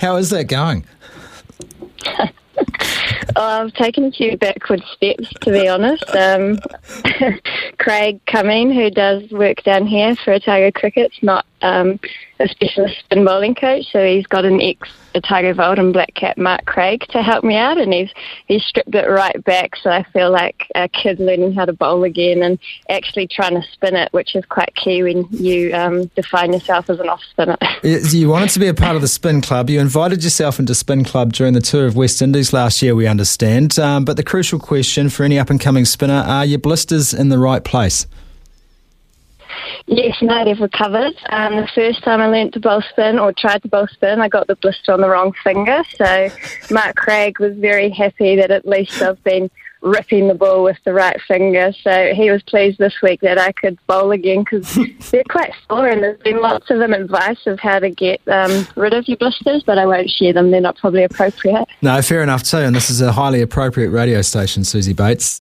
How is that going? Oh, I've taken a few backward steps, to be honest. Um, Craig Cumming, who does work down here for Otago Cricket's not um, a specialist spin bowling coach, so he's got an ex Otago Volt and Black Cap Mark Craig to help me out, and he's he's stripped it right back, so I feel like a kid learning how to bowl again and actually trying to spin it, which is quite key when you um, define yourself as an off spinner. You wanted to be a part of the Spin Club. You invited yourself into Spin Club during the tour of West Indies last year, we understand. Um, but the crucial question for any up and coming spinner are your blisters in the right place? Yes, no, they've recovered. Um, the first time I learnt to bowl spin or tried to bowl spin, I got the blister on the wrong finger. So Mark Craig was very happy that at least I've been ripping the ball with the right finger. So he was pleased this week that I could bowl again because they're quite sore and there's been lots of advice of how to get um, rid of your blisters, but I won't share them. They're not probably appropriate. No, fair enough too. And this is a highly appropriate radio station, Suzie Bates.